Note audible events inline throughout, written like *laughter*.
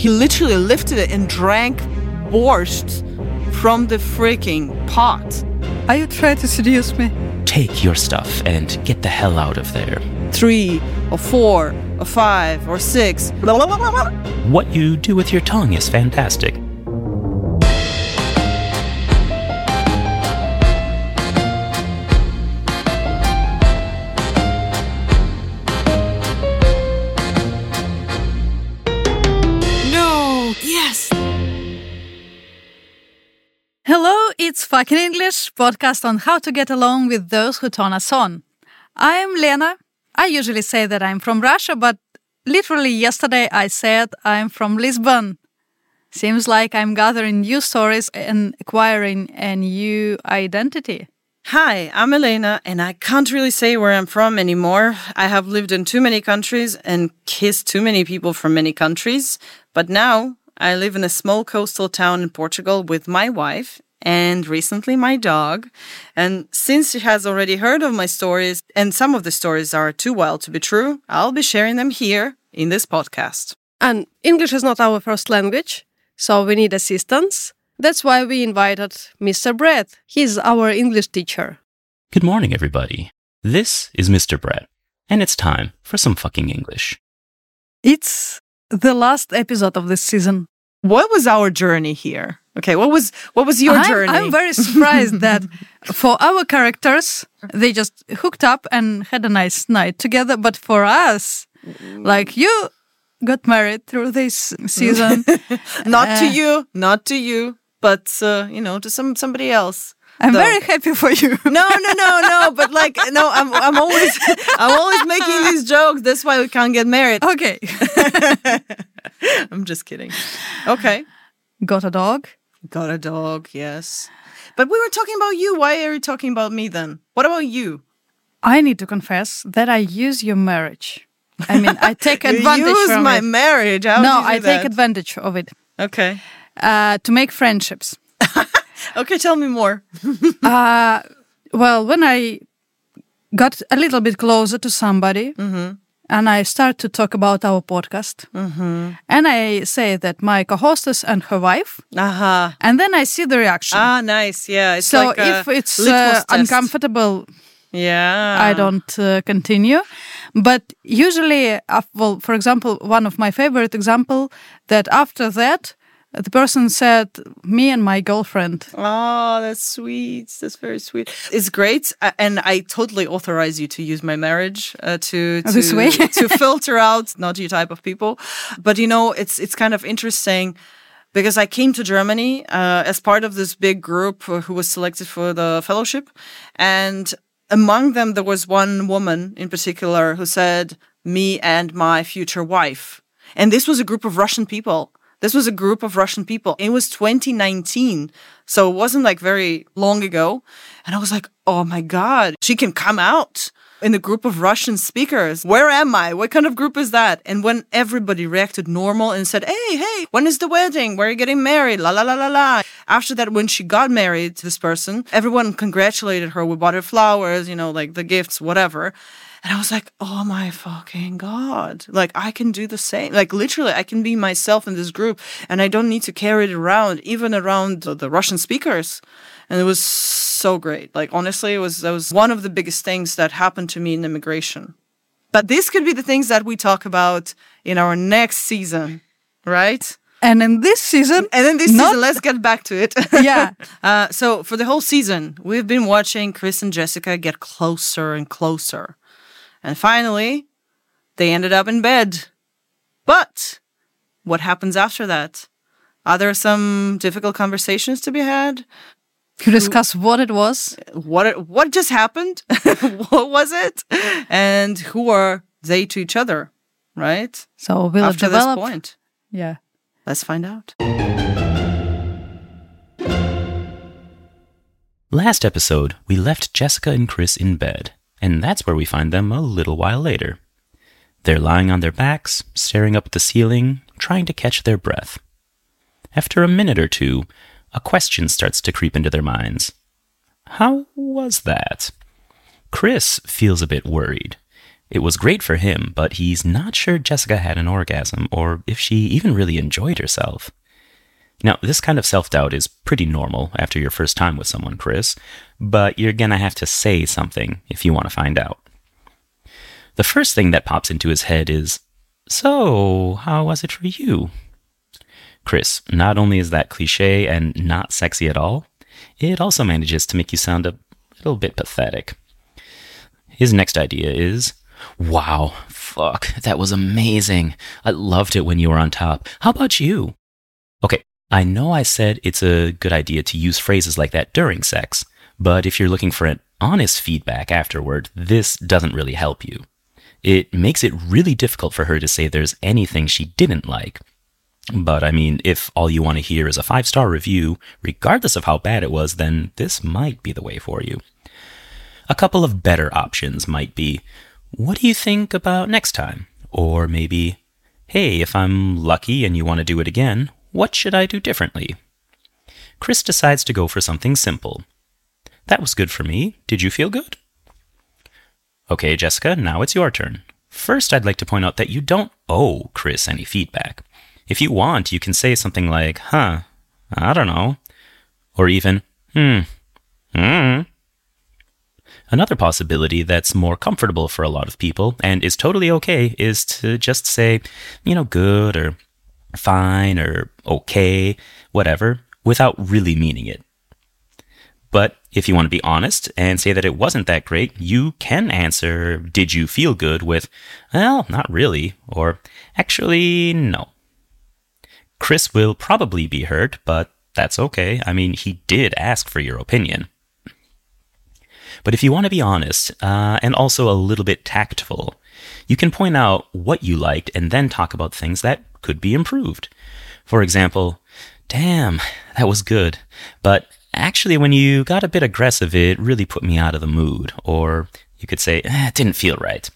He literally lifted it and drank borscht from the freaking pot. Are you trying to seduce me? Take your stuff and get the hell out of there. Three, or four, or five, or six. Blah, blah, blah, blah, blah. What you do with your tongue is fantastic. Fucking English, podcast on how to get along with those who turn us on. I'm Lena. I usually say that I'm from Russia, but literally yesterday I said I'm from Lisbon. Seems like I'm gathering new stories and acquiring a new identity. Hi, I'm Elena, and I can't really say where I'm from anymore. I have lived in too many countries and kissed too many people from many countries. But now I live in a small coastal town in Portugal with my wife and recently my dog. And since she has already heard of my stories, and some of the stories are too wild to be true, I'll be sharing them here in this podcast. And English is not our first language, so we need assistance. That's why we invited Mr. Brett. He's our English teacher. Good morning, everybody. This is Mr. Brett, and it's time for some fucking English. It's the last episode of this season. What was our journey here? Okay, what was what was your I'm, journey? I'm very surprised *laughs* that for our characters, they just hooked up and had a nice night together. But for us, like you got married through this season. *laughs* not to Uh, you, not to you, but uh, you know, to some somebody else. I'm though. very happy for you. *laughs* No, no, no, no. But like, no, I'm, I'm always, I'm always making these jokes. That's why we can't get married. Okay. I'm just kidding. Okay, Got a dog. Got a dog. Yes, but we were talking about you. Why are you talking about me then? What about you? I need to confess that I use your marriage. I mean, I *laughs* take advantage you use my it. marriage. How no, I do take advantage of it Okay, uh, to make friendships. *laughs* okay. Tell me more. *laughs* Uh, well, when I got a little bit closer to somebody Mm-hmm. And I start to talk about our podcast, and I say that my co hostess and her wife, Aha. and then I see the reaction. Ah, nice. Yeah. It's so like if it's uh, uncomfortable, yeah, I don't uh, continue. But usually, uh, well, for example, one of my favorite example that after that, the person said, "Me and my girlfriend." Oh, that's sweet. That's very sweet. It's great, uh, and I totally authorize you to use my marriage uh, to to, This way? *laughs* to *laughs* filter out not your type of people. But you know, it's it's kind of interesting because I came to Germany uh, as part of this big group who was selected for the fellowship, and among them there was one woman in particular who said, "Me and my future wife," and this was a group of Russian people. This was a group of Russian people. It was 2019. So it wasn't like very long ago. And I was like, oh my God, she can come out in a group of Russian speakers. Where am I? What kind of group is that? And when everybody reacted normal and said, hey, hey, when is the wedding? Where are you getting married? La, la, la, la, la. After that, when she got married to this person, everyone congratulated her. We bought her flowers, you know, like the gifts, whatever. And I was like, oh my fucking God. Like, I can do the same. Like, literally, I can be myself in this group and I don't need to carry it around, even around the, the Russian speakers. And it was so great. Like, honestly, it was, that was one of the biggest things that happened to me in immigration. But this could be the things that we talk about in our next season, right? And in this season, And in this season, let's get back to it. *laughs* yeah, *laughs* Uh, so for the whole season, we've been watching Chris and Jessica get closer and closer. And finally, they ended up in bed. But what happens after that? Are there some difficult conversations to be had? To discuss what it was. What what just happened? *laughs* what was it? And who are they to each other? Right? So we'll After it develop? this point. Yeah. Let's find out. Last episode, we left Jessica and Chris in bed, and that's where we find them a little while later. They're lying on their backs, staring up at the ceiling, trying to catch their breath. After a minute or two, a question starts to creep into their minds. How was that? Chris feels a bit worried. It was great for him, but he's not sure Jessica had an orgasm or if she even really enjoyed herself. Now, this kind of self doubt is pretty normal after your first time with someone, Chris, but you're gonna have to say something if you want to find out. The first thing that pops into his head is, So, how was it for you? Chris, not only is that cliche and not sexy at all, it also manages to make you sound a little bit pathetic. His next idea is, Wow, fuck, that was amazing. I loved it when you were on top. How about you? Okay, I know I said it's a good idea to use phrases like that during sex, but if you're looking for an honest feedback afterward, this doesn't really help you. It makes it really difficult for her to say there's anything she didn't like. But I mean, if all you want to hear is a five star review, regardless of how bad it was, then this might be the way for you. A couple of better options might be What do you think about next time? Or maybe, Hey, if I'm lucky and you want to do it again, what should I do differently? Chris decides to go for something simple. That was good for me. Did you feel good? Okay, Jessica, now it's your turn. First, I'd like to point out that you don't owe Chris any feedback. If you want, you can say something like, huh, I don't know. Or even, hmm, hmm. Another possibility that's more comfortable for a lot of people and is totally okay is to just say, you know, good or fine or okay, whatever, without really meaning it. But if you want to be honest and say that it wasn't that great, you can answer, Did you feel good? with, Well, not really, or Actually, no. Chris will probably be hurt, but that's okay. I mean, he did ask for your opinion. But if you want to be honest uh, and also a little bit tactful, you can point out what you liked and then talk about things that could be improved. For example, damn, that was good, but actually, when you got a bit aggressive, it really put me out of the mood. Or you could say, eh, it didn't feel right.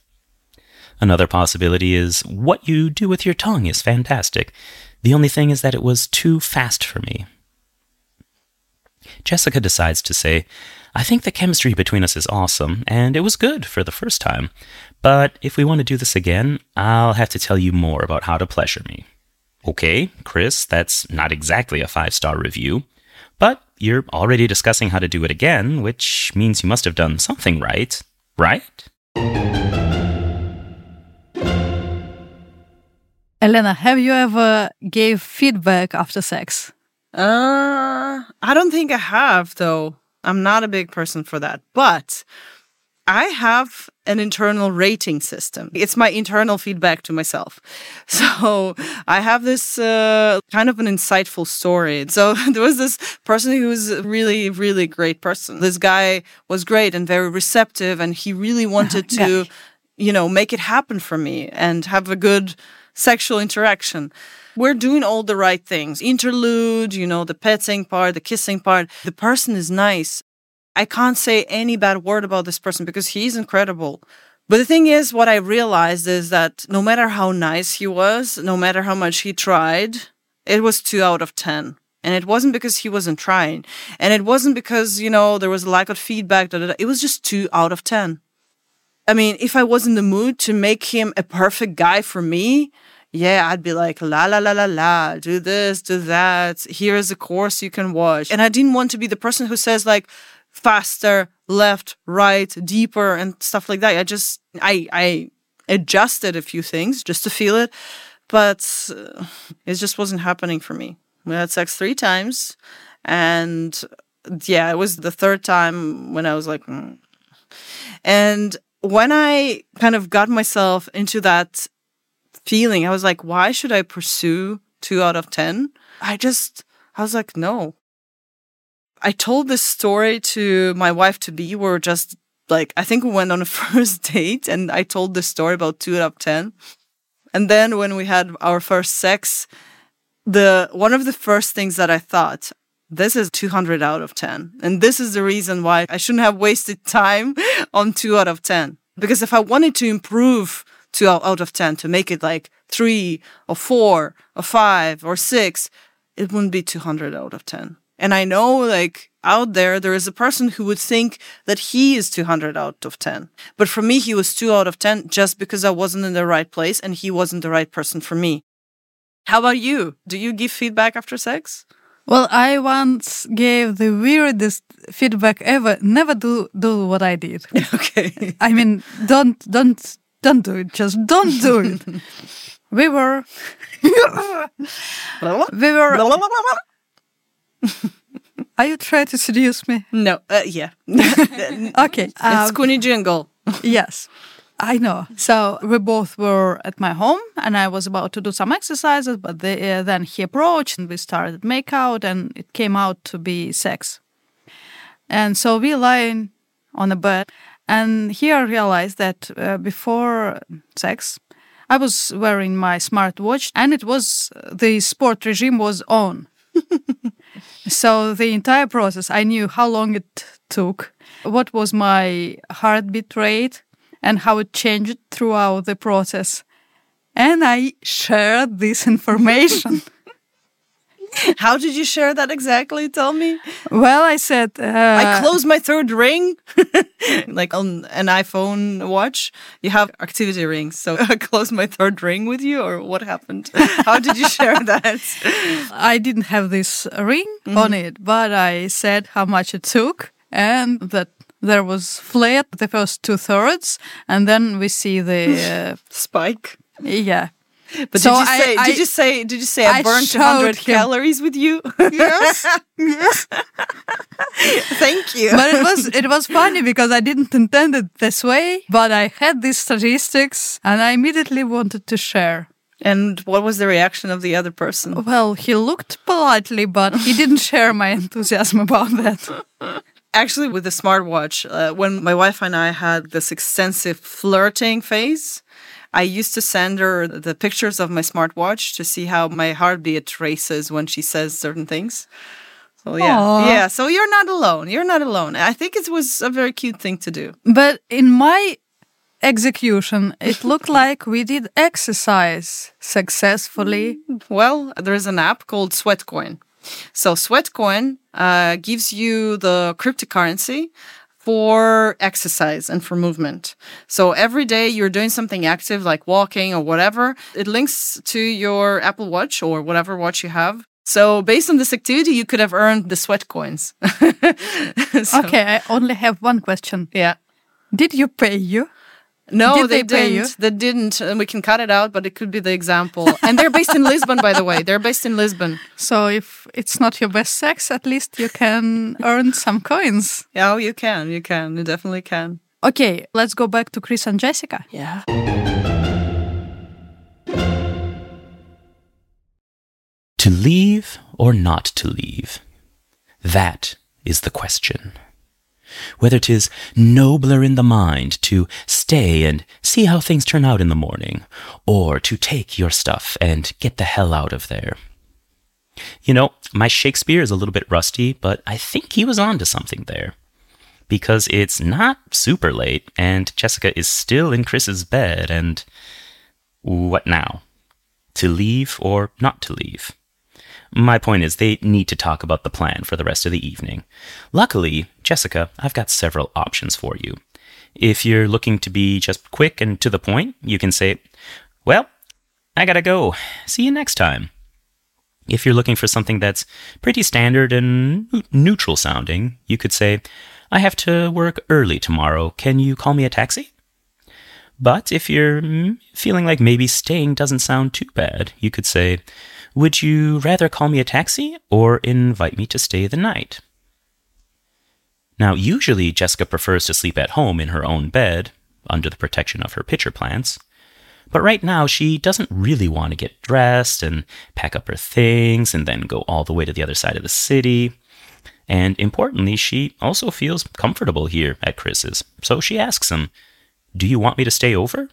Another possibility is what you do with your tongue is fantastic. The only thing is that it was too fast for me. Jessica decides to say, I think the chemistry between us is awesome, and it was good for the first time. But if we want to do this again, I'll have to tell you more about how to pleasure me. Okay, Chris, that's not exactly a five star review, but you're already discussing how to do it again, which means you must have done something right, right? Elena, have you ever gave feedback after sex? Uh, I don't think I have though. I'm not a big person for that. But I have an internal rating system. It's my internal feedback to myself. *laughs* So I have this uh, kind of an insightful story. So *laughs* there was this person who was a really, really great person. This guy was great and very receptive, and he really wanted *laughs* to, you know, make it happen for me and have a good sexual interaction. We're doing all the right things. Interlude, you know, the petting part, the kissing part. The person is nice. I can't say any bad word about this person because he's incredible. But the thing is, what I realized is that no matter how nice he was, no matter how much he tried, it was two out of 10. And it wasn't because he wasn't trying. And it wasn't because, you know, there was a lack of feedback. Da, da, da. It was just two out of 10. I mean, if I was in the mood to make him a perfect guy for me, yeah, I'd be like, la, la, la, la, la, do this, do that. Here is a course you can watch. And I didn't want to be the person who says, like, faster, left, right, deeper, and stuff like that. I just, I, I adjusted a few things just to feel it, but uh, it just wasn't happening for me. We had sex three times. And yeah, it was the third time when I was like, mm. and when I kind of got myself into that feeling. I was like, why should I pursue two out of 10? I just, I was like, no. I told this story to my wife to be. We are just like, I think we went on a *laughs* first date and I told this story about two out of 10. And then when we had our first sex, the one of the first things that I thought, this is 200 out of 10. And this is the reason why I shouldn't have wasted time *laughs* on two out of 10. Because if I wanted to improve two out of 10 to make it like three or four or five or six, it wouldn't be 200 out of 10. And I know like out there, there is a person who would think that he is 200 out of 10. But for me, he was two out of 10 just because I wasn't in the right place and he wasn't the right person for me. How about you? Do you give feedback after sex? Well, I once gave the weirdest feedback ever. Never do do what I did. *laughs* Okay. I mean, don't don't don't do it. Just don't do it. *laughs* we were *laughs* we were. Are you trying to seduce me? no, uh, yeah. Okay. it's um, Kuni Jingle. yes. I know. So we both were at my home, and I was about to do some exercises, but the, uh, then he approached, and we started make out, and it came out to be sex. And so we lying on a bed, and here I realized that uh, before sex, I was wearing my smartwatch, and it was the sport regime was on. *laughs* so the entire process, I knew how long it took, what was my heartbeat rate, and how it changed throughout the process. And I shared this *laughs* information. *laughs* How did you share that exactly? Tell me. well, I said, uh, I closed my third ring, *laughs* like on an iPhone watch. You have activity rings, so I closed my third ring with you, or what happened? How did you share that? I didn't have this ring on it, but I said how much it took and that there was flat the first two thirds, and then we see the *laughs* Spike. uh, yeah. But So did you say? I- did you say? Did you say I, I burned showed 200 him. calories with you? Yes, *laughs* yes. Thank you. but it was it was funny because I didn't intend it this way, but I had these statistics and I immediately wanted to share. and what was the reaction of the other person? Well, he looked politely, but he didn't share my enthusiasm about that. *laughs* Actually, with the smartwatch, uh, when my wife and I had this extensive flirting phase, I used to send her the pictures of my smartwatch to see how my heartbeat races when she says certain things. So yeah, Aw. yeah. So you're not alone. You're not alone. I think it was a very cute thing to do. But in my execution, it *laughs* looked like we did exercise successfully. Well, there's an app called Sweatcoin. So Sweatcoin uh, gives you the cryptocurrency for exercise and for movement. So every day you're doing something active like walking or whatever, it links to your Apple Watch or whatever watch you have. So based on this activity, you could have earned the sweat coins. *laughs* So, Okay, I only have one question. Yeah. Did you pay you? No, Did they, they pay didn't. They didn't, and we can cut it out, but it could be the example. And they're based in Lisbon, by the way. They're based in Lisbon. So if it's not your best sex, at least you can earn some coins. Yeah, you can. You can. You definitely can. Okay, let's go back to Chris and Jessica. Yeah. To leave or not to leave? That is the question. Whether 'tis nobler in the mind to stay and see how things turn out in the morning, or to take your stuff and get the hell out of there. You know, my Shakespeare is a little bit rusty, but I think he was on to something there. Because it's not super late, and Jessica is still in Chris's bed, and what now? To leave or not to leave? My point is, they need to talk about the plan for the rest of the evening. Luckily, Jessica, I've got several options for you. If you're looking to be just quick and to the point, you can say, Well, I gotta go. See you next time. If you're looking for something that's pretty standard and neutral sounding, you could say, I have to work early tomorrow. Can you call me a taxi? But if you're mm, feeling like maybe staying doesn't sound too bad, you could say, Would you rather call me a taxi or invite me to stay the night? Now, usually Jessica prefers to sleep at home in her own bed, under the protection of her pitcher plants. But right now, she doesn't really want to get dressed and pack up her things and then go all the way to the other side of the city. And importantly, she also feels comfortable here at Chris's. So she asks him, Do you want me to stay over?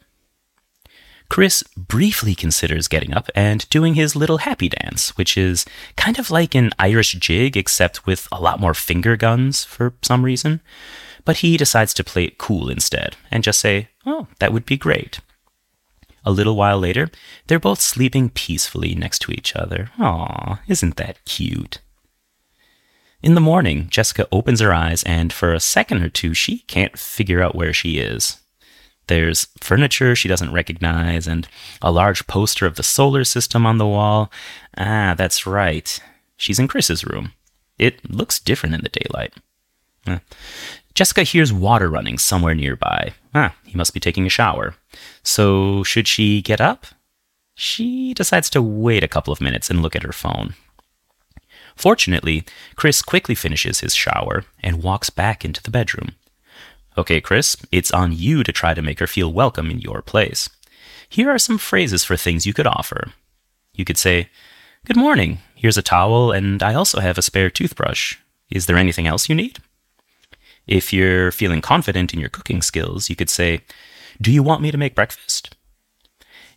Chris briefly considers getting up and doing his little happy dance, which is kind of like an Irish jig, except with a lot more finger guns for some reason. But he decides to play it cool instead and just say, Oh, that would be great. A little while later, they're both sleeping peacefully next to each other. Aw, isn't that cute? In the morning, Jessica opens her eyes, and for a second or two, she can't figure out where she is. There's furniture she doesn't recognize, and a large poster of the solar system on the wall. Ah, that's right. She's in Chris's room. It looks different in the daylight. Eh. Jessica hears water running somewhere nearby. Ah, he must be taking a shower. So, should she get up? She decides to wait a couple of minutes and look at her phone. Fortunately, Chris quickly finishes his shower and walks back into the bedroom. Okay, Chris, it's on you to try to make her feel welcome in your place. Here are some phrases for things you could offer. You could say, Good morning. Here's a towel, and I also have a spare toothbrush. Is there anything else you need? If you're feeling confident in your cooking skills, you could say, Do you want me to make breakfast?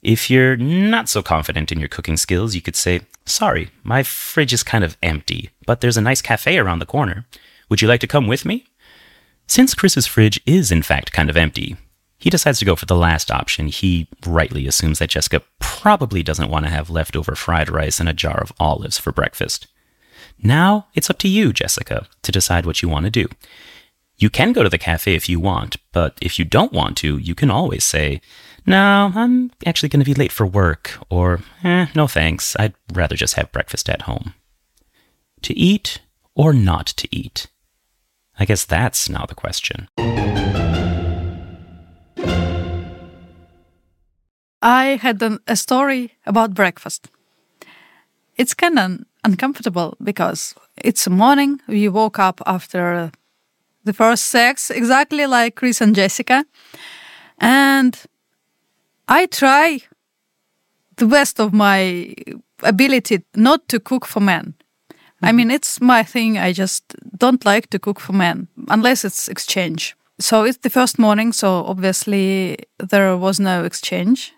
If you're not so confident in your cooking skills, you could say, Sorry, my fridge is kind of empty, but there's a nice cafe around the corner. Would you like to come with me? Since Chris's fridge is in fact kind of empty, he decides to go for the last option. He rightly assumes that Jessica probably doesn't want to have leftover fried rice and a jar of olives for breakfast. Now it's up to you, Jessica, to decide what you want to do. You can go to the cafe if you want, but if you don't want to, you can always say, No, I'm actually going to be late for work, or eh, no thanks, I'd rather just have breakfast at home. To eat or not to eat? I guess that's now the question. I had an, a story about breakfast. It's kind of uncomfortable because it's morning. We woke up after the first sex, exactly like Chris and Jessica. And I try the best of my ability not to cook for men. I mean, it's my thing. I just don't like to cook for men unless it's exchange. So it's the first morning, so obviously there was no exchange.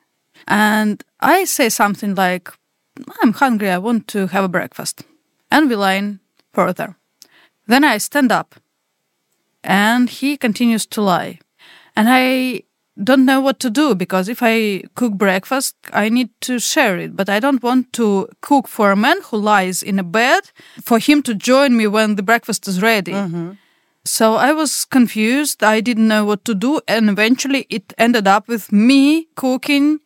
And I say something like, I'm hungry, I want to have a breakfast. And we line further. Then I stand up and he continues to lie. And I don't know what to do because if I cook breakfast, I need to share it. But I don't want to cook for a man who lies in a bed for him to join me when the breakfast is ready. Mm-hmm. So I was confused. I didn't know what to do. And eventually it ended up with me cooking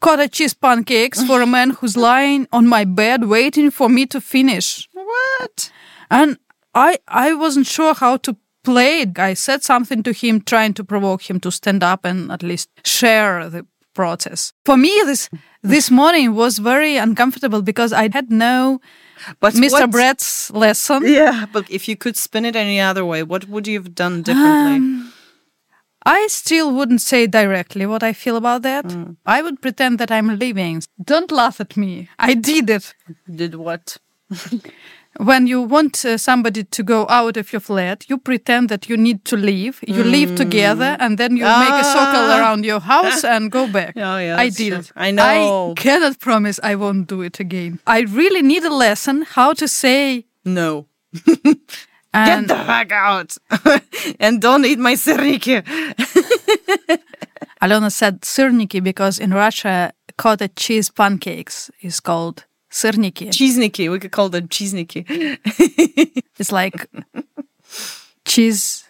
cottage cheese pancakes for a man who's lying on my bed waiting for me to finish. What? And I I wasn't sure how to play it. I said something to him, trying to provoke him to stand up and at least share the process. For me, this this morning was very uncomfortable because I had no But Mr. Brett's lesson. Yeah, but if you could spin it any other way, what would you have done differently? Um, I still wouldn't say directly what I feel about that. I would pretend that I'm leaving. Don't laugh at me. I did it. Did what? *laughs* When you want uh, somebody to go out of your flat, you pretend that you need to leave. You leave together, and then you make a circle Ah. around your house *laughs* and go back. Oh, yeah, I did true. it. I know. I cannot promise I won't do it again. I really need a lesson how to say. No. *laughs* Get the heck out. *laughs* and don't eat my syrniki. Alona said syrniki because in Russia, cottage cheese pancakes is called syrniki. Cheesniki. We could call them cheesniki. It's like cheese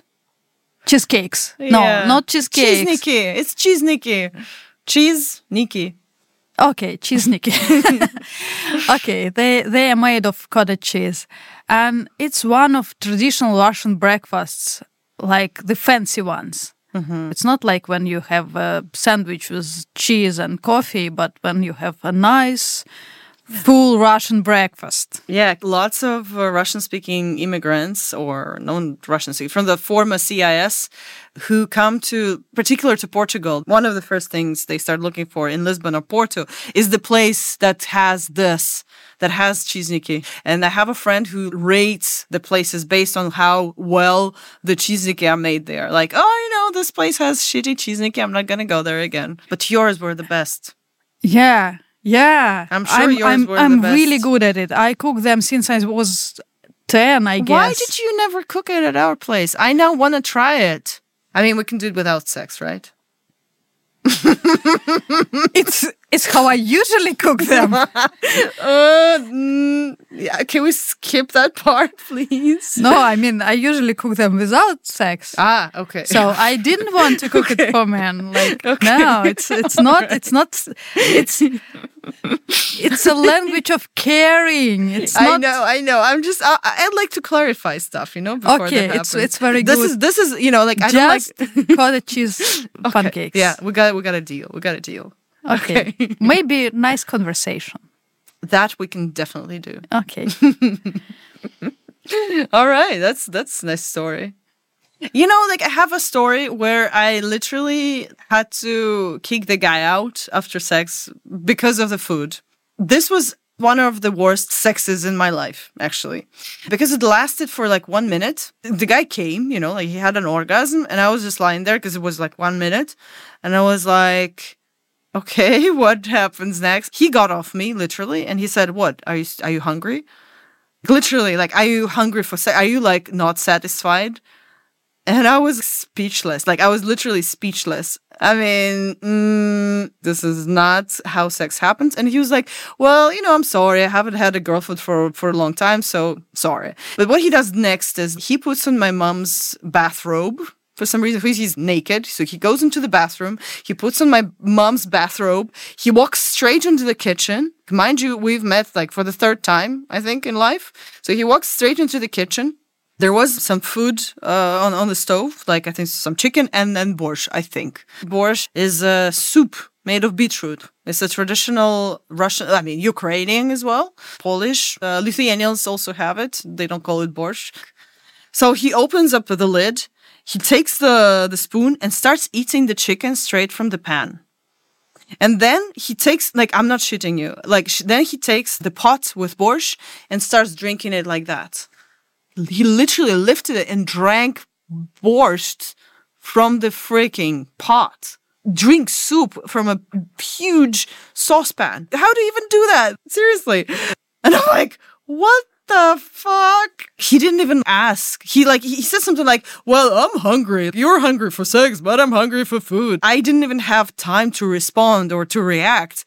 cheesecakes. Yeah. No, not cheesecakes. Cheesniki. It's cheesniki. Cheese Niki. Okay, cheesniki. *laughs* okay, they they are made of cottage cheese, and it's one of traditional Russian breakfasts, like the fancy ones. Mm-hmm. It's not like when you have a sandwich with cheese and coffee, but when you have a nice, full Russian breakfast. Yeah, lots of uh, Russian speaking immigrants or non Russian speaking from the former CIS who come to, particular to Portugal. One of the first things they start looking for in Lisbon or Porto is the place that has this, that has cheesniki. And I have a friend who rates the places based on how well the cheesniki are made there. Like, oh, you know, this place has shitty cheesniki. I'm not going to go there again. But yours were the best. Yeah, yeah. I'm sure yours I'm, were the I'm really best. good at it. I cook them since I was ten, I guess. Why did you never cook it at our place? I now want to try it. I mean, we can do it without sex, right? *laughs* It's It's how I usually cook them. *laughs* Uh, mm, yeah, can we skip that part, *laughs* please? no, I mean I usually cook them without sex. Ah, okay. So I didn't want to cook it for men. Like *laughs* no, it's it's not it's not it's it's a language of caring. It's I not know, I know. I'm just, I, I'd like to clarify stuff, you know. Before Okay, that it's- happens. it's very good. This is, this is, you know, like I don't like cottage cheese *laughs* Okay, pancakes. Yeah, we got, we got a deal. We got a deal. Okay. Maybe nice conversation. That we can definitely do. Okay. *laughs* All right, that's that's a nice story. You know, like I have a story where I literally had to kick the guy out after sex because of the food. This was one of the worst sexes in my life, actually, because it lasted for like one minute. The guy came, you know, like he had an orgasm, and I was just lying there because it was like one minute, and I was like, okay, *laughs* what happens next? He got off me literally, and he said, "What are you? Are you hungry?" literally like are you hungry for sex are you like not satisfied and i was speechless like i was literally speechless i mean mm, this is not how sex happens and he was like well you know i'm sorry i haven't had a girlfriend for for a long time so sorry but what he does next is he puts on my mom's bathrobe for some reason he's naked so he goes into the bathroom he puts on my mom's bathrobe he walks straight into the kitchen. Mind you we've met like for the third time i think in life. So he walks straight into the kitchen. There was some food uh, on, on the stove like i think some chicken and then borscht i think. Borscht is a soup made of beetroot. It's a traditional russian i mean ukrainian as well. Polish uh, lithuanians also have it. They don't call it borscht. So he opens up the lid he takes the, the spoon and starts eating the chicken straight from the pan. And then he takes, like, I'm not shitting you, like, sh- then he takes the pot with borscht and starts drinking it like that. He literally lifted it and drank borscht from the freaking pot. Drink soup from a huge saucepan. How do you even do that? Seriously. And I'm like, what the fuck? He didn't even ask. He like he said something like, "Well, I'm hungry. You're hungry for sex, but I'm hungry for food." I didn't even have time to respond or to react.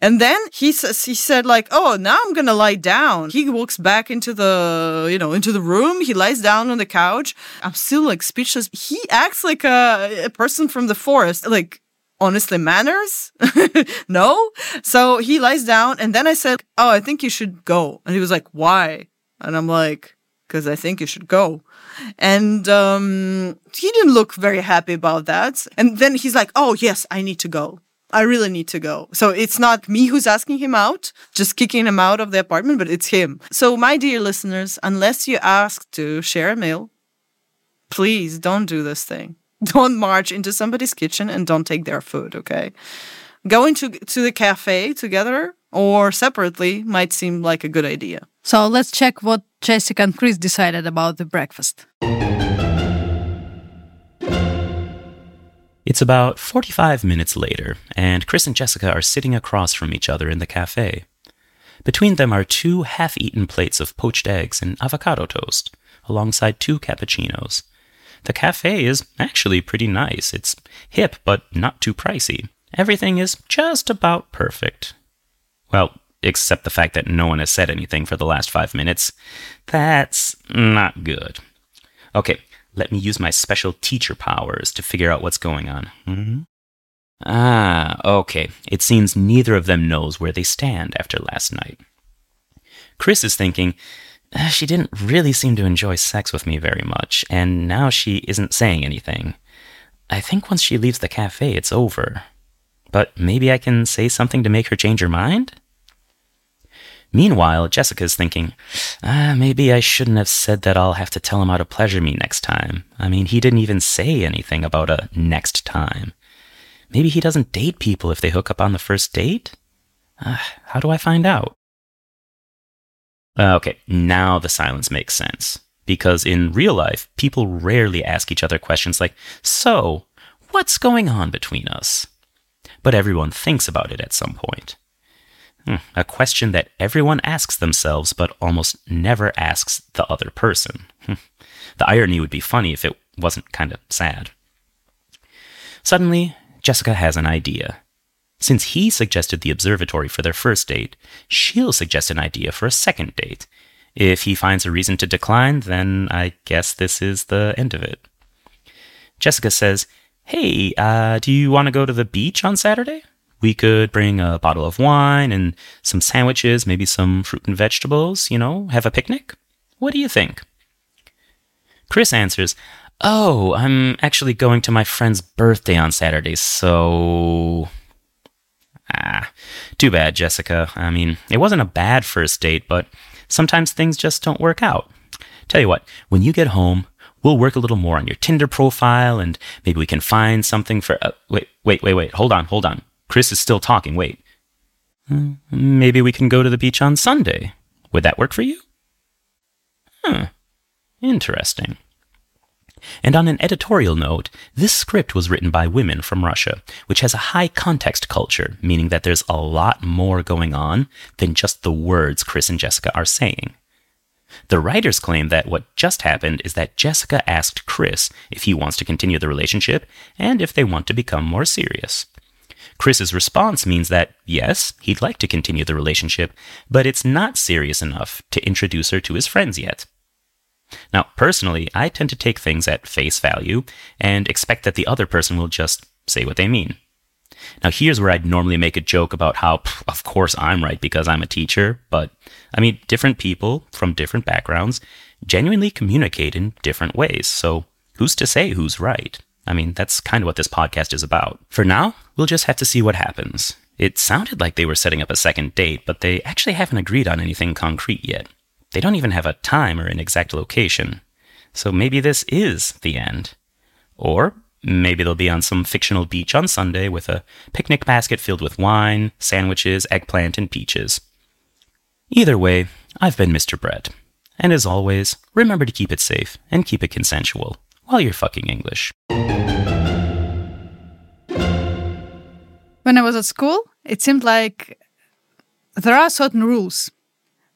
And then he says he said like, "Oh, now I'm going to lie down." He walks back into the, you know, into the room. He lies down on the couch. I'm still like speechless. He acts like a, a person from the forest. Like honestly manners? *laughs* No? So he lies down and then i said oh i think you should go. And he was like why? And i'm like because i think you should go. And um, he didn't look very happy about that. And then he's like oh yes i need to go. I really need to go. So it's not me who's asking him out, just kicking him out of the apartment, but it's him. So, my dear listeners, unless you ask to share a meal, please don't do this thing. Don't march into somebody's kitchen and don't take their food, okay? Going to to the cafe together or separately might seem like a good idea. So let's check what Jessica and Chris decided about the breakfast. It's about 45 minutes later, and Chris and Jessica are sitting across from each other in the cafe. Between them are two half eaten plates of poached eggs and avocado toast, alongside two cappuccinos. The cafe is actually pretty nice. It's hip, but not too pricey. Everything is just about perfect. Well, except the fact that no one has said anything for the last five minutes. That's not good. Okay, let me use my special teacher powers to figure out what's going on. Mhm. Ah, okay. It seems neither of them knows where they stand after last night. Chris is thinking, "Uh, *sighs* she didn't really seem to enjoy sex with me very much, and now she isn't saying anything. I think once she leaves the cafe, it's over. But maybe I can say something to make her change her mind? Meanwhile, Jessica's thinking, ah, maybe I shouldn't have said that I'll have to tell him how to pleasure me next time. I mean, he didn't even say anything about a next time. Maybe he doesn't date people if they hook up on the first date? Uh, how do I find out? Uh, okay, now the silence makes sense. Because in real life, people rarely ask each other questions like, So, what's going on between us? But everyone thinks about it at some point. Hmm, a question that everyone asks themselves, but almost never asks the other person. Hmm. the irony would be funny if it wasn't kind of sad. Suddenly, Jessica has an idea. Since he suggested the observatory for their first date, she'll suggest an idea for a second date. If he finds a reason to decline, then I guess this is the end of it. Jessica says, Hey, uh, do you want to go to the beach on Saturday? We could bring a bottle of wine and some sandwiches, maybe some fruit and vegetables, you know, have a picnic. What do you think? Chris answers, Oh, I'm actually going to my friend's birthday on Saturday, so. Ah, too bad, Jessica. I mean, it wasn't a bad first date, but sometimes things just don't work out. Tell you what, when you get home, we'll work a little more on your Tinder profile and maybe we can find something for. Uh, wait, wait, wait, wait. Hold on, hold on. Chris is still talking. Wait. Hmm, maybe we can go to the beach on Sunday. Would that work for you? Huh. Interesting. And on an editorial note, this script was written by women from Russia, which has a high context culture, meaning that there's a lot more going on than just the words Chris and Jessica are saying. The writers claim that what just happened is that Jessica asked Chris if he wants to continue the relationship and if they want to become more serious. Chris's response means that, yes, he'd like to continue the relationship, but it's not serious enough to introduce her to his friends yet. Now, personally, I tend to take things at face value and expect that the other person will just say what they mean. Now, here's where I'd normally make a joke about how, of course, I'm right because I'm a teacher, but I mean, different people from different backgrounds genuinely communicate in different ways, so who's to say who's right? I mean, that's kind of what this podcast is about. For now, we'll just have to see what happens. It sounded like they were setting up a second date, but they actually haven't agreed on anything concrete yet. They don't even have a time or an exact location. So maybe this is the end. Or maybe they'll be on some fictional beach on Sunday with a picnic basket filled with wine, sandwiches, eggplant, and peaches. Either way, I've been Mr. Brett. And as always, remember to keep it safe and keep it consensual while you're fucking English. When I was at school, it seemed like there are certain rules.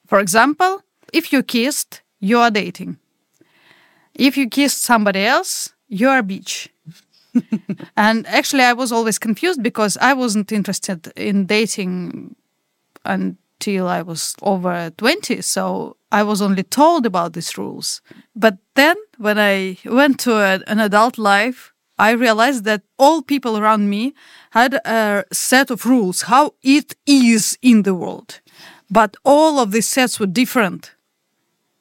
For example, if you kissed, you are dating. If you kissed somebody else, you are a bitch. *laughs* and actually, I was always confused because I wasn't interested in dating until I was over 20. So I was only told about these rules. But then, when I went to a, an adult life, I realized that all people around me had a set of rules, how it is in the world. But all of these sets were different.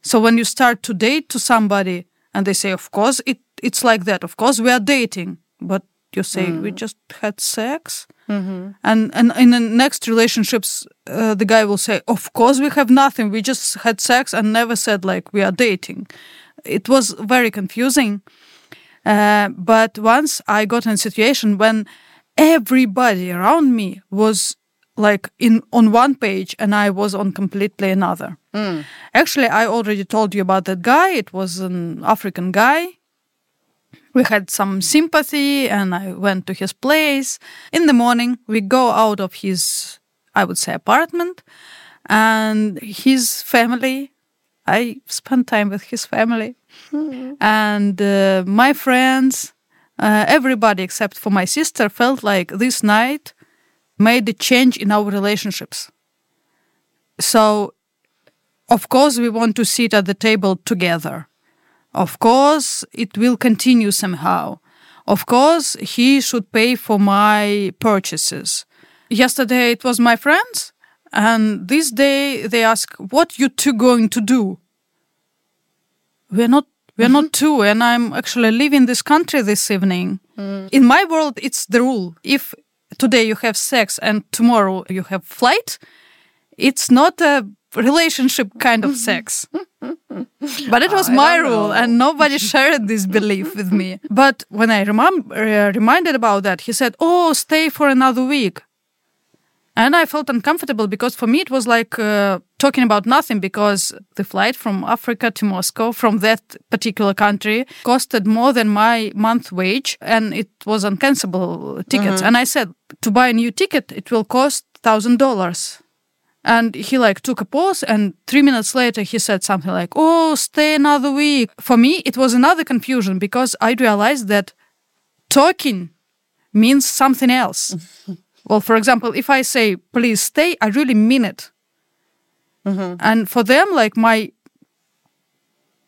So when you start to date to somebody and they say, of course, it, it's like that. Of course, we are dating. But you say, mm. we just had sex. Mm-hmm. And, and in the next relationships, uh, the guy will say, of course, we have nothing. We just had sex and never said like we are dating. It was very confusing. Uh, but once I got in a situation when everybody around me was like in on one page and I was on completely another. Mm. Actually, I already told you about that guy. It was an African guy. We had some sympathy and I went to his place. In the morning, we go out of his, I would say, apartment and his family. I spent time with his family mm. and uh, my friends, uh, everybody except for my sister felt like this night made a change in our relationships. So, of course, we want to sit at the table together. Of course, it will continue somehow. Of course, he should pay for my purchases. Yesterday it was my friends, and this day they ask, "What you two going to do?" We're not. We're mm-hmm. not *laughs* two, and I'm actually leaving this country this evening. Mm. In my world, it's the rule. If today you have sex and tomorrow you have flight, it's not a relationship kind of sex. but it was my rule, and nobody shared this belief with me. But when I remem- uh, reminded about that, he said, "Oh, stay for another week." And I felt uncomfortable because for me it was like uh, talking about nothing because the flight from Africa to Moscow from that particular country costed more than my month wage and it was uncancelable tickets. Mm-hmm. And I said, to buy a new ticket, it will cost thousand dollars. And he like took a pause and three minutes later he said something like, Oh, stay another week. For me, it was another confusion because I realized that talking means something else. *laughs* Well, for example, if I say please stay, I really mean it. And for them, like my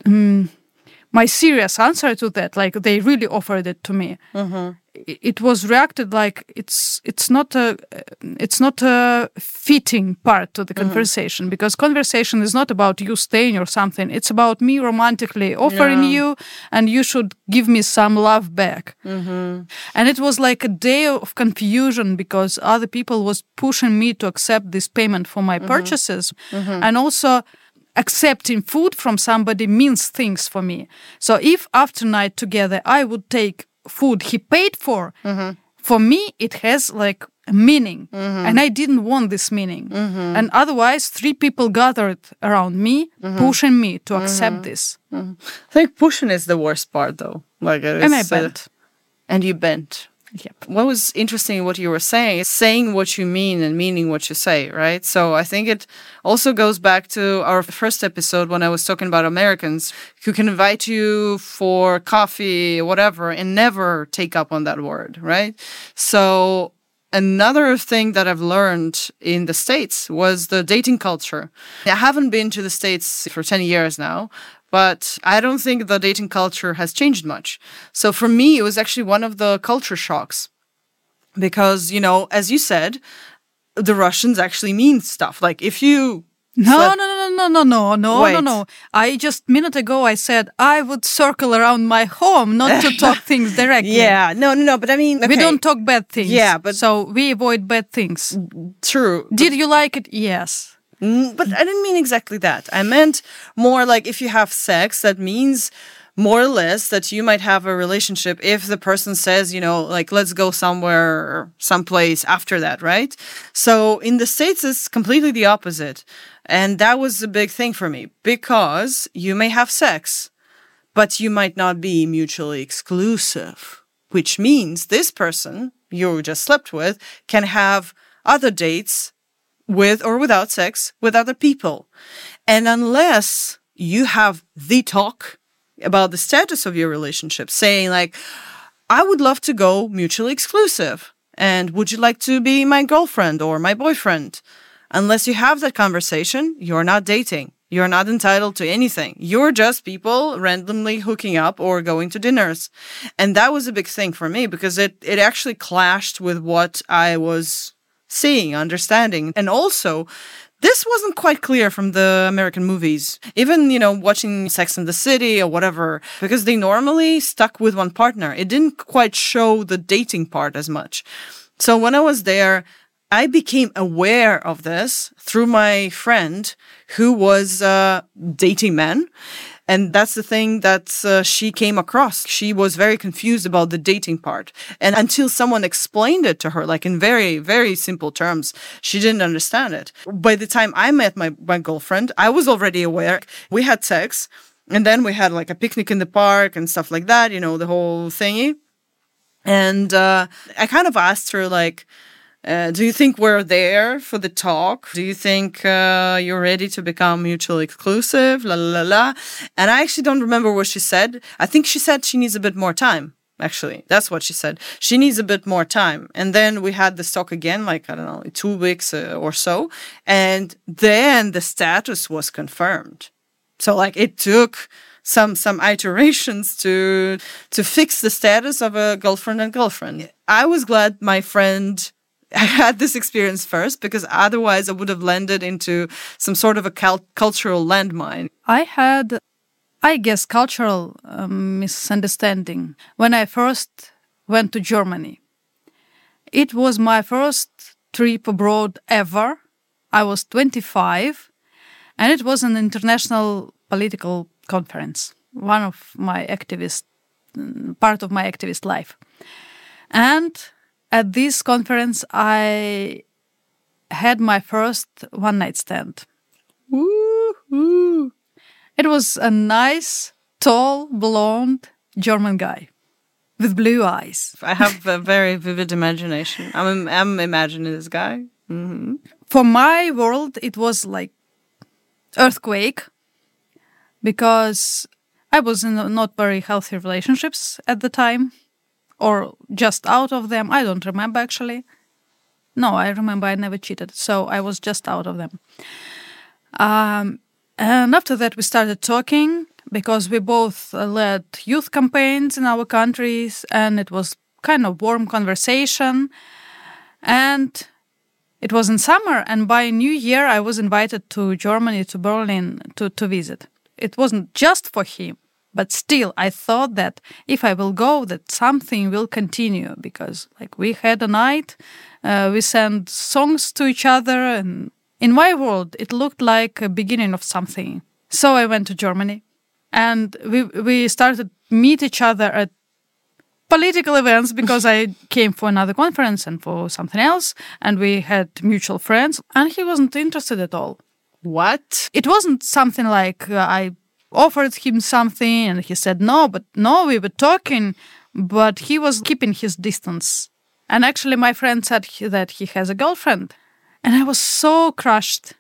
mm, my serious answer to that, like they really offered it to me. I- It was reacted like it's it's not a it's not a fitting part to the mm-hmm. conversation because conversation is not about you staying or something. It's about me romantically offering Yeah. you, and you should give me some love back. Mm-hmm. And it was like a day of confusion because other people was pushing me to accept this payment for my mm-hmm. purchases. And also accepting food from somebody means things for me. So if after night together I would take food he paid for, mm-hmm. for me it has like a meaning. Mm-hmm. And I didn't want this meaning. Mm-hmm. And otherwise three people gathered around me pushing me to accept this. I think pushing is the worst part, though. Like, And I uh, bent. and you bent. Yep. What was interesting in what you were saying is saying what you mean and meaning what you say, right? So I think it also goes back to our first episode when I was talking about Americans who can invite you for coffee, whatever, and never take up on that word, right? So another thing that I've learned in the States was the dating culture. I haven't been to the States for 10 years now, but I don't think the dating culture has changed much. So for me, it was actually one of the culture shocks because, you know, as you said, the Russians actually mean stuff. Like if you. No, no, no, no, no, no, no, no, Wait. no. I just minute ago I said I would circle around my home, not to *laughs* talk things directly. Yeah, no, no, no. But I mean, We don't talk bad things. Yeah, but- so we avoid bad things. True. Did you like it? Yes. But I didn't mean exactly that. I meant more like if you have sex, that means more or less that you might have a relationship if the person says, you know, like, let's go somewhere, someplace after that, right? So in the States, it's completely the opposite. And that was a big thing for me because you may have sex, but you might not be mutually exclusive, which means this person you just slept with can have other dates with or without sex with other people. And unless you have the talk about the status of your relationship, saying, like, I would love to go mutually exclusive. And would you like to be my girlfriend or my boyfriend? Unless you have that conversation, you're not dating. You're not entitled to anything. You're just people randomly hooking up or going to dinners. And that was a big thing for me because it, it actually clashed with what I was seeing, understanding. And also, this wasn't quite clear from the American movies. Even, you know, watching Sex and the City or whatever, because they normally stuck with one partner. It didn't quite show the dating part as much. So when I was there, I became aware of this through my friend who was uh, dating men. And that's the thing that uh, she came across. She was very confused about the dating part. And until someone explained it to her, like in very, very simple terms, she didn't understand it. By the time I met my, my girlfriend, I was already aware. We had sex. And then we had like a picnic in the park and stuff like that, you know, the whole thingy. And uh, I kind of asked her, like, uh, do you think we're there for the talk? Do you think uh, you're ready to become mutually exclusive? La la la la. And I actually don't remember what she said. I think she said she needs a bit more time. Actually, that's what she said. She needs a bit more time. And then we had this talk again, like, I don't know, two weeks uh, or so. And then the status was confirmed. So like it took some some iterations to to fix the status of a girlfriend and girlfriend. I was glad my friend *laughs* had this experience first because otherwise I would have landed into some sort of a cul- cultural landmine. I had, I guess, cultural um, misunderstanding when I first went to Germany. It was my first trip abroad ever. I was 25, and it was an international political conference, one of my activist, mm, part of my activist life. And at this conference, I had my first one night stand. Woo-hoo. It was a nice, tall, blonde German guy with blue eyes. I have a very vivid imagination. I'm I'm imagining this guy. Mm-hmm. For my world, it was like earthquake because I was in not very healthy relationships at the time or just out of them. I don't remember actually. No, I remember I never cheated, so I was just out of them. Um, and after that, we started talking because we both uh, led youth campaigns in our countries, and it was kind of warm conversation. And it was in summer, and by New Year, I was invited to Germany, to Berlin, to, to visit. It wasn't just for him, but still, I thought that if I will go, that something will continue because, like, we had a night, uh, we sent songs to each other, and in my world, it looked like a beginning of something. So I went to Germany, and we we started meet each other at political events because I *laughs* came for another conference and for something else, and we had mutual friends, and he wasn't interested at all. What? It wasn't something like uh, I offered him something and he said no, but no, we were talking, but he was keeping his distance. And actually, my friend said he, that he has a girlfriend, and I was so crushed.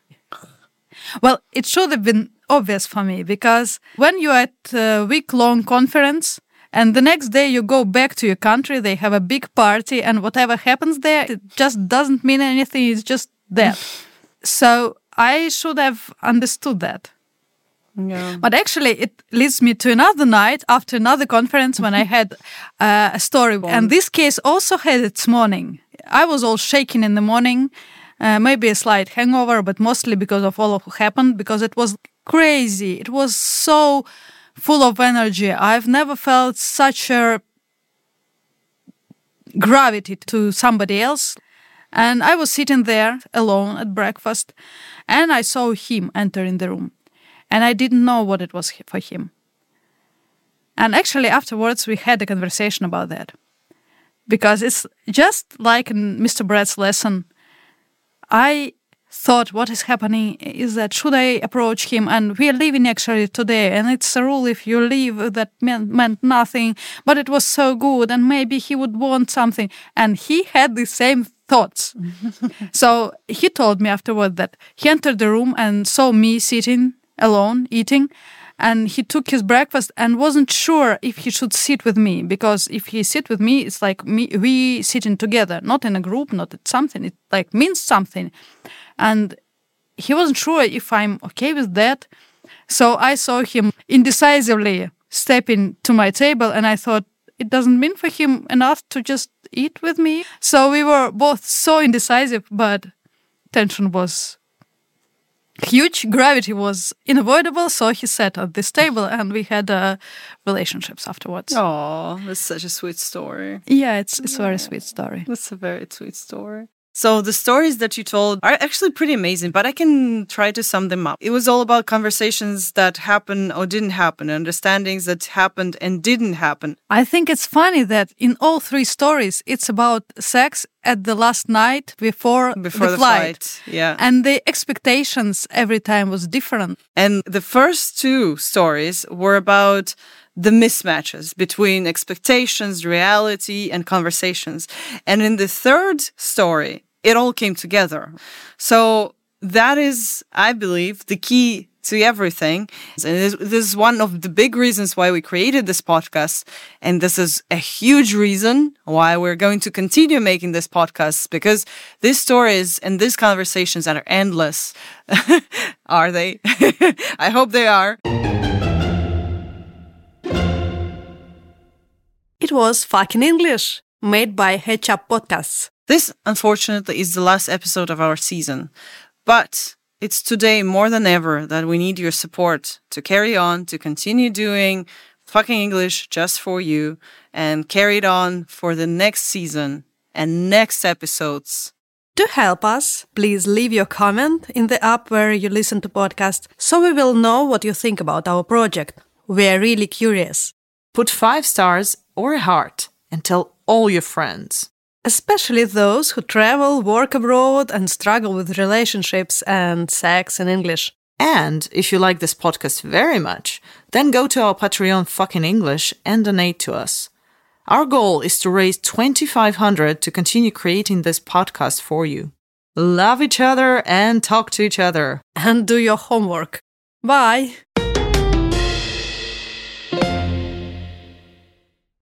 Well, it should have been obvious for me because when you're at a week long conference, and the next day you go back to your country, they have a big party, and whatever happens there, it just doesn't mean anything. It's just that. *laughs* so I should have understood that. Yeah. But actually, it leads me to another night after another conference when I *laughs* had uh, a story. And this case also had its morning. I was all shaking in the morning, uh, maybe a slight hangover, but mostly because of all of what happened, because it was crazy. It was so full of energy. I've never felt such a gravity to somebody else. And I was sitting there alone at breakfast, and I saw him enter in the room. And I didn't know what it was for him. And actually, afterwards, we had a conversation about that. Because it's just like in Mr. Brett's lesson. I thought what is happening is that should I approach him? And we are leaving actually today. And it's a rule if you leave that meant, meant nothing, but it was so good. And maybe he would want something. And he had the same thoughts. *laughs* so he told me afterward that he entered the room and saw me sitting alone eating and he took his breakfast and wasn't sure if he should sit with me because if he sit with me it's like me we sitting together not in a group not at something it like means something. And he wasn't sure if i'm okay with that. So i saw him indecisively stepping to my table and i thought it doesn't mean for him enough to just eat with me. So we were both so indecisive but tension was huge gravity was unavoidable so he sat at this table and we had uh, relationships afterwards Oh, that's such a sweet story. yeah it's it's a very sweet story That's a very sweet story. So the stories that you told are actually pretty amazing, but I can try to sum them up. It was all about conversations that happened or didn't happen, understandings that happened and didn't happen. i think it's funny that in all three stories it's about sex at the last night before, Before the, flight. flight. Yeah. and the expectations every time was different And the first two stories were about the mismatches between expectations, reality, and conversations. And in the third story, it all came together. So that is, I believe, the key to everything. And this, this is one of the big reasons why we created this podcast. And this is a huge reason why we're going to continue making this podcast because these stories and these conversations that are endless. *laughs* are they? *laughs* I hope they are. It was fucking English, made by Up Podcasts. This, unfortunately, is the last episode of our season. But it's today more than ever that we need your support to carry on, to continue doing fucking English just for you, and carry it on for the next season and next episodes. To help us, please leave your comment in the app where you listen to podcasts so we will know what you think about our project. We are really curious, Put five stars or a heart and tell all your friends. Especially those who travel, work abroad, and struggle with relationships and sex in English. And if you like this podcast very much, then go to our Patreon fucking English and donate to us. Our goal is to raise 2500 to continue creating this podcast for you. Love each other and talk to each other. And do your homework. Bye!